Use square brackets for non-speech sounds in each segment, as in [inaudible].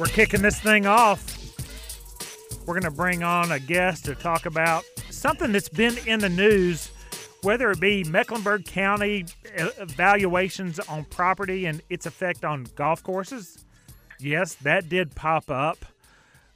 We're kicking this thing off. We're going to bring on a guest to talk about something that's been in the news, whether it be Mecklenburg County evaluations on property and its effect on golf courses. Yes, that did pop up.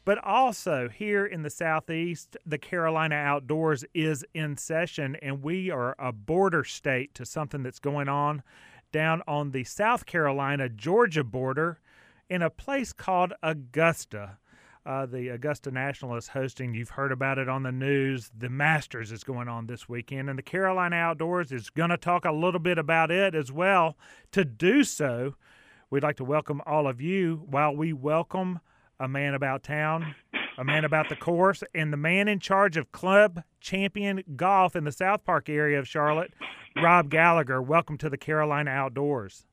But also here in the Southeast, the Carolina Outdoors is in session, and we are a border state to something that's going on down on the South Carolina Georgia border in a place called Augusta. Uh, the Augusta National is hosting. You've heard about it on the news. The Masters is going on this weekend, and the Carolina Outdoors is going to talk a little bit about it as well. To do so, we'd like to welcome all of you while we welcome a man about town, a man about the course, and the man in charge of club champion golf in the South Park area of Charlotte, Rob Gallagher. Welcome to the Carolina Outdoors.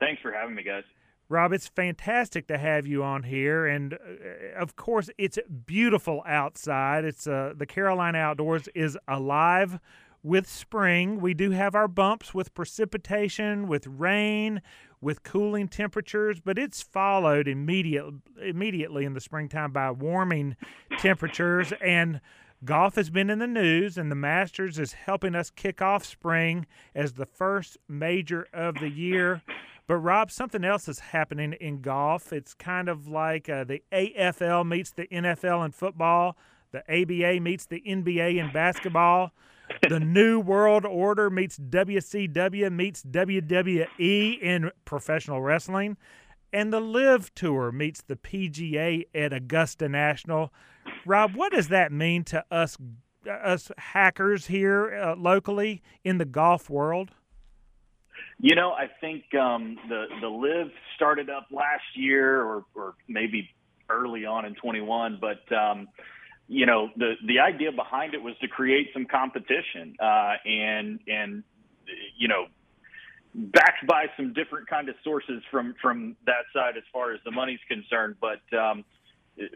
Thanks for having me, guys. Rob, it's fantastic to have you on here, and uh, of course, it's beautiful outside. It's uh, the Carolina Outdoors is alive with spring. We do have our bumps with precipitation, with rain, with cooling temperatures, but it's followed immediate, immediately in the springtime by warming temperatures. And golf has been in the news, and the Masters is helping us kick off spring as the first major of the year. But Rob, something else is happening in golf. It's kind of like uh, the AFL meets the NFL in football, the ABA meets the NBA in basketball, the [laughs] New World Order meets WCW meets WWE in professional wrestling, and the LIV Tour meets the PGA at Augusta National. Rob, what does that mean to us, us hackers here uh, locally in the golf world? You know, I think um, the the LIV started up last year, or or maybe early on in 21, but um, you know the the idea behind it was to create some competition uh, and and you know backed by some different kind of sources from from that side as far as the money's concerned, but. Um,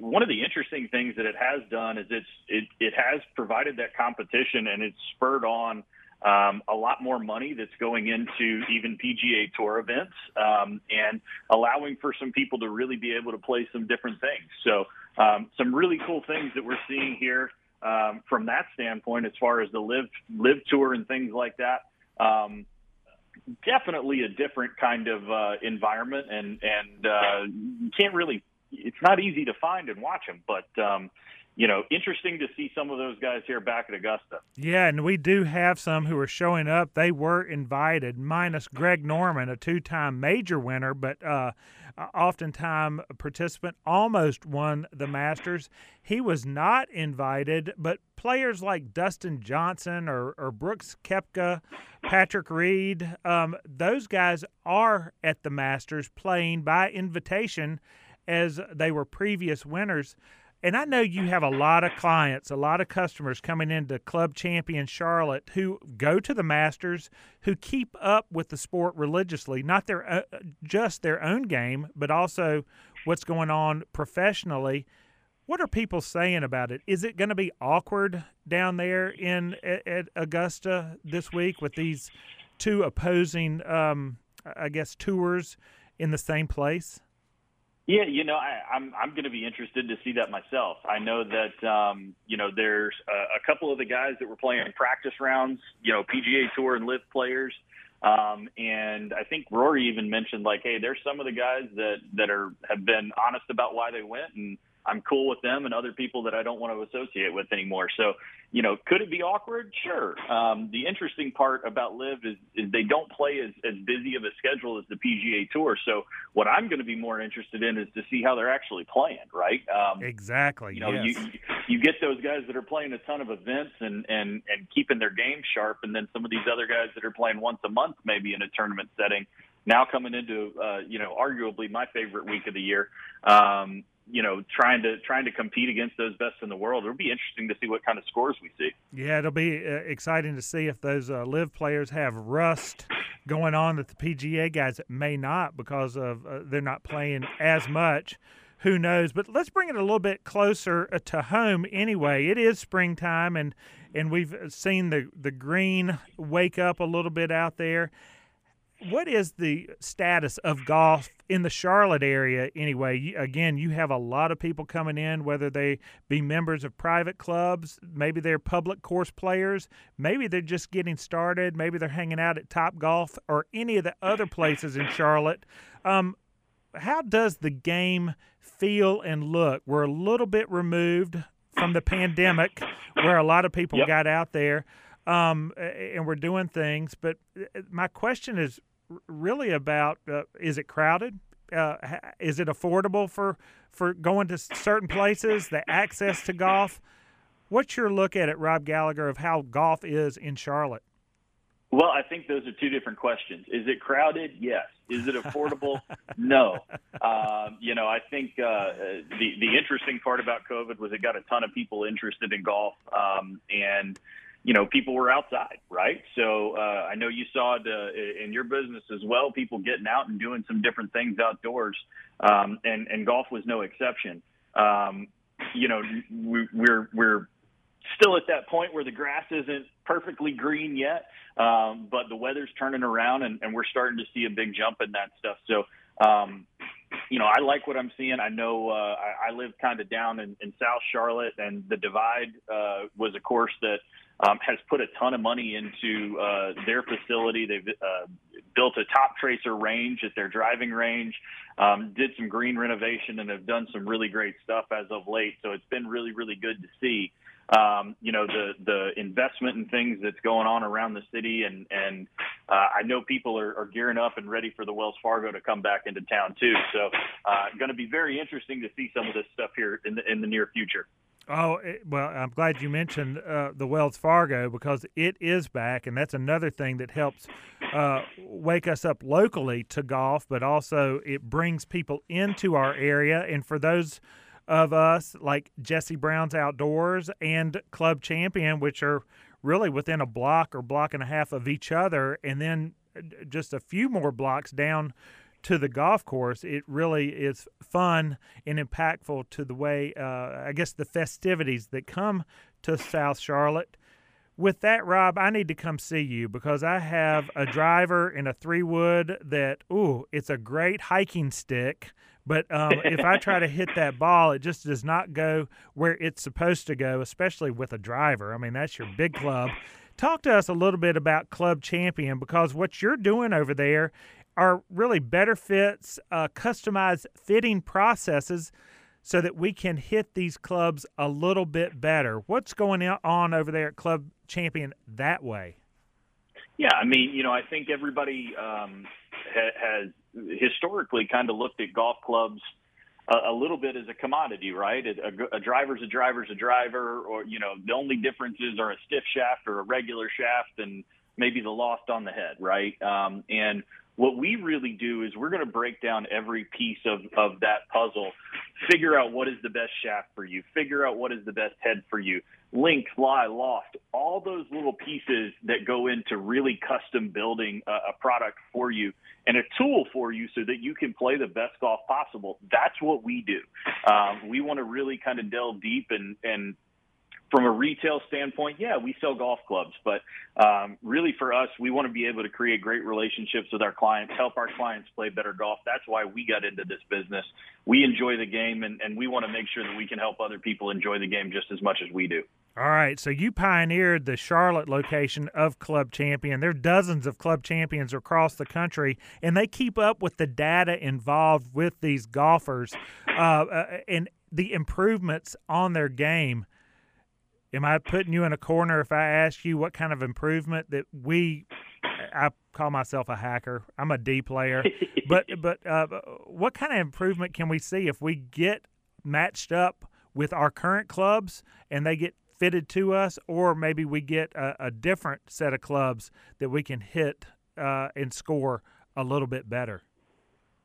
one of the interesting things that it has done is it's it, it has provided that competition and it's spurred on um, a lot more money that's going into even PGA Tour events um, and allowing for some people to really be able to play some different things. So, um, some really cool things that we're seeing here um, from that standpoint, as far as the LIV LIV tour and things like that. Um, definitely a different kind of uh, environment, and and uh, you can't really. It's not easy to find and watch them, but um, you know, interesting to see some of those guys here back at Augusta. Yeah, and we do have some who are showing up. They were invited, minus Greg Norman, a two-time major winner, but uh, oftentimes participant, almost won the Masters. He was not invited, but players like Dustin Johnson or, or Brooks Koepka, Patrick Reed, um, those guys are at the Masters playing by invitation as they were previous winners. And I know you have a lot of clients, a lot of customers coming into Club Champion Charlotte who go to the Masters, who keep up with the sport religiously, not their uh, just their own game, but also what's going on professionally. What are people saying about it? Is it going to be awkward down there in at, at Augusta this week with these two opposing, um, I guess, tours in the same place? Yeah, you know, I, I'm I'm going to be interested to see that myself. I know that um, you know there's a, a couple of the guys that were playing practice rounds, you know, PGA Tour and LIV players, um, and I think Rory even mentioned like, hey, there's some of the guys that that are have been honest about why they went, and I'm cool with them and other people that I don't want to associate with anymore. So, you know, could it be awkward? Sure. Um, the interesting part about LIV is, is they don't play as, as busy of a schedule as the PGA Tour. So, what I'm going to be more interested in is to see how they're actually playing, right? Um, exactly. You know, yes. you you get those guys that are playing a ton of events and and and keeping their game sharp, and then some of these other guys that are playing once a month, maybe in a tournament setting. Now coming into uh, you know arguably my favorite week of the year, um, you know, trying to trying to compete against those best in the world. It'll be interesting to see what kind of scores we see. Yeah, it'll be uh, exciting to see if those uh, LIV players have rust going on that the PGA guys may not because of uh, they're not playing as much. Who knows? But let's bring it a little bit closer uh, to home. Anyway, it is springtime, and and we've seen the the green wake up a little bit out there what is the status of golf in the Charlotte area anyway? Again, you have a lot of people coming in, whether they be members of private clubs, maybe they're public course players, maybe they're just getting started, maybe they're hanging out at Top Golf or any of the other places in Charlotte. Um, how does the game feel and look? We're a little bit removed from the pandemic, where a lot of people yep. got out there um, and we're doing things. But uh, my question is really about: uh, Is it crowded? Uh, is it affordable for for going to certain places? The access to golf. What's your look at it, Rob Gallagher, of how golf is in Charlotte? Well, I think those are two different questions. Is it crowded? Yes. Is it affordable? [laughs] no. Um, you know, I think uh, the the interesting part about COVID was it got a ton of people interested in golf, um, and you know, people were outside, right? So uh, I know you saw it uh, in your business as well. People getting out and doing some different things outdoors, um, and and golf was no exception. Um, you know, we, we're we're still at that point where the grass isn't perfectly green yet, um, but the weather's turning around, and, and we're starting to see a big jump in that stuff. So. Um, you know, I like what I'm seeing. I know uh, I, I live kind of down in, in South Charlotte, and the Divide uh, was a course that um, has put a ton of money into uh, their facility. They've uh, built a Toptracer range at their driving range, um, did some green renovation, and have done some really great stuff as of late. So it's been really, really good to see. Um, you know the the investment and things that's going on around the city, and and uh, I know people are, are gearing up and ready for the Wells Fargo to come back into town too. So, uh, going to be very interesting to see some of this stuff here in the in the near future. Oh, eh, well, I'm glad you mentioned uh, the Wells Fargo because it is back, and that's another thing that helps uh, wake us up locally to golf, but also it brings people into our area. And for those of us like Jesse Brown's Outdoors and Club Champion, which are really within a block or block and a half of each other, and then uh, just a few more blocks down to the golf course, it really is fun and impactful to the way, uh, I guess, the festivities that come to South Charlotte. With that, Rob, I need to come see you because I have a driver in a three wood that, ooh, it's a great hiking stick. But um, if I try to hit that ball, it just does not go where it's supposed to go, especially with a driver. I mean, that's your big club. Talk to us a little bit about Club Champion because what you're doing over there are really better fits, uh, customized fitting processes so that we can hit these clubs a little bit better. What's going on over there at Club Champion that way? Yeah, I mean, you know, I think everybody um, ha- has historically kind of looked at golf clubs a, a little bit as a commodity, right? A, a, a driver's a driver's a driver, or you know, the only differences are a stiff shaft or a regular shaft, and maybe the loft on the head, right? Um, and what we really do is we're going to break down every piece of, of that puzzle, figure out what is the best shaft for you, figure out what is the best head for you, link, fly, loft, all those little pieces that go into really custom building a, a product for you and a tool for you so that you can play the best golf possible. That's what we do. Um, we want to really kind of delve deep and, and from a retail standpoint, yeah, we sell golf clubs, but um, really for us, we want to be able to create great relationships with our clients, help our clients play better golf. That's why we got into this business. We enjoy the game, and, and we want to make sure that we can help other people enjoy the game just as much as we do. All right, so you pioneered the Charlotte location of Club Champion. There are dozens of Club Champions across the country, and they keep up with the data involved with these golfers uh, uh, and the improvements on their game am I putting you in a corner if I ask you what kind of improvement that we? I call myself a hacker. I'm a D player, [laughs] but but uh, what kind of improvement can we see if we get matched up with our current clubs and they get fitted to us, or maybe we get a, a different set of clubs that we can hit uh, and score a little bit better?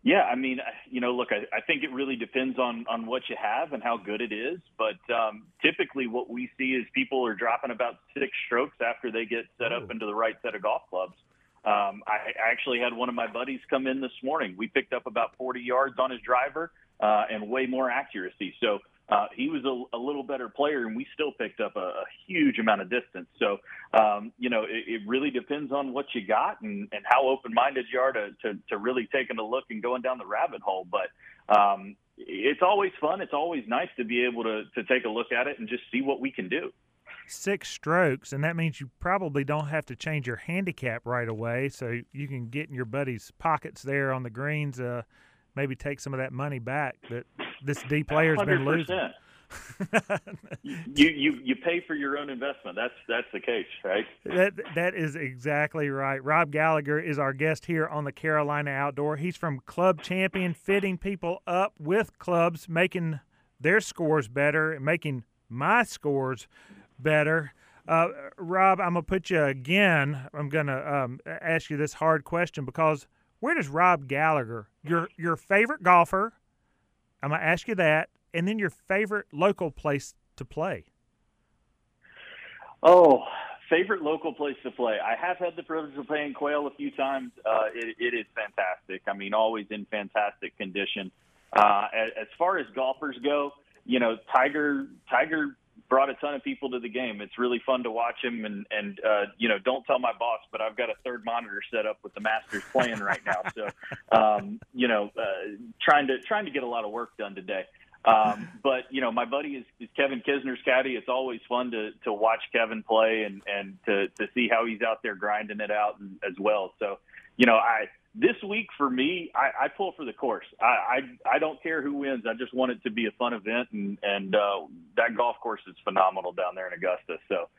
Yeah, I mean, you know, look, I, I think it really depends on on what you have and how good it is. But um, typically, what we see is people are dropping about six strokes after they get set up into the right set of golf clubs. Um, I actually had one of my buddies come in this morning. We picked up about 40 yards on his driver uh, and way more accuracy. So uh, he was a, a, little better player, and we still picked up a, a huge amount of distance. So, um, you know, it, it, really depends on what you got and, and how open-minded you are to, to, to really taking a look and going down the rabbit hole. But um, it's always fun. It's always nice to be able to, to take a look at it and just see what we can do. Six strokes, and that means you probably don't have to change your handicap right away, so you can get in your buddy's pockets there on the greens. Uh, maybe take some of that money back that this D player's 100%. been losing. [laughs] you you you pay for your own investment. That's that's the case, right? That that is exactly right. Rob Gallagher is our guest here on the Carolina Outdoor. He's from Club Champion, fitting people up with clubs, making their scores better, making my scores better. Uh, Rob, I'm gonna put you again. I'm gonna um, ask you this hard question because where does Rob Gallagher, your your favorite golfer? I'm gonna ask you that, and then your favorite local place to play. Oh, favorite local place to play. I have had the privilege of playing Quail a few times. Uh, it, it is fantastic. I mean, always in fantastic condition. Uh, as, as far as golfers go, you know, Tiger Tiger brought a ton of people to the game. It's really fun to watch him, and and uh, you know, don't tell my boss, but I've got a third monitor set up with the Masters playing right now. So, [laughs] um, you know, uh, trying to trying to get a lot of work done today. Um, but you know, my buddy is, is Kevin Kisner's caddy. It's always fun to to watch Kevin play and and to to see how he's out there grinding it out as well. So, you know, I this week for me, I, I pull for the course. I, I I don't care who wins. I just want it to be a fun event, and and uh, that golf course is phenomenal down there in Augusta. So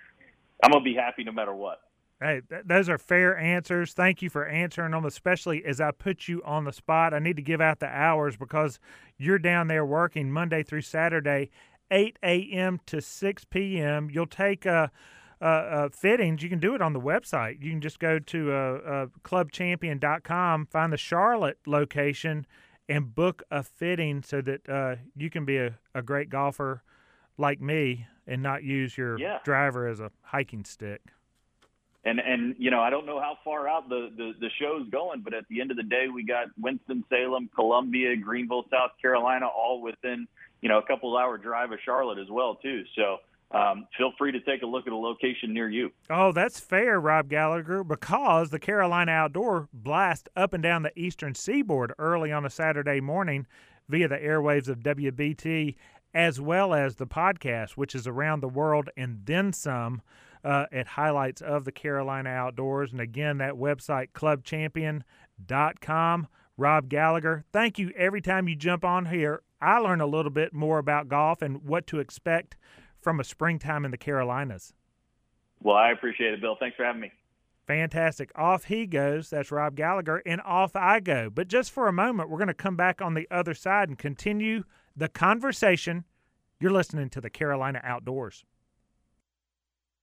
I'm gonna be happy no matter what. Hey, th- those are fair answers. Thank you for answering them, especially as I put you on the spot. I need to give out the hours because you're down there working Monday through Saturday, 8 a.m. to 6 p.m. You'll take a uh, uh, fittings, you can do it on the website. You can just go to uh, uh, clubchampion.com, find the Charlotte location, and book a fitting so that uh, you can be a, a great golfer like me and not use your yeah. driver as a hiking stick. And and you know I don't know how far out the, the the show's going, but at the end of the day, we got Winston Salem, Columbia, Greenville, South Carolina, all within you know a couple hour drive of Charlotte as well too. So um, feel free to take a look at a location near you. Oh, that's fair, Rob Gallagher, because the Carolina Outdoor blast up and down the eastern seaboard early on a Saturday morning via the airwaves of WBT, as well as the podcast, which is around the world and then some. Uh, at highlights of the Carolina Outdoors. And again, that website, clubchampion.com. Rob Gallagher, thank you every time you jump on here. I learn a little bit more about golf and what to expect from a springtime in the Carolinas. Well, I appreciate it, Bill. Thanks for having me. Fantastic. Off he goes. That's Rob Gallagher. And off I go. But just for a moment, we're going to come back on the other side and continue the conversation. You're listening to the Carolina Outdoors.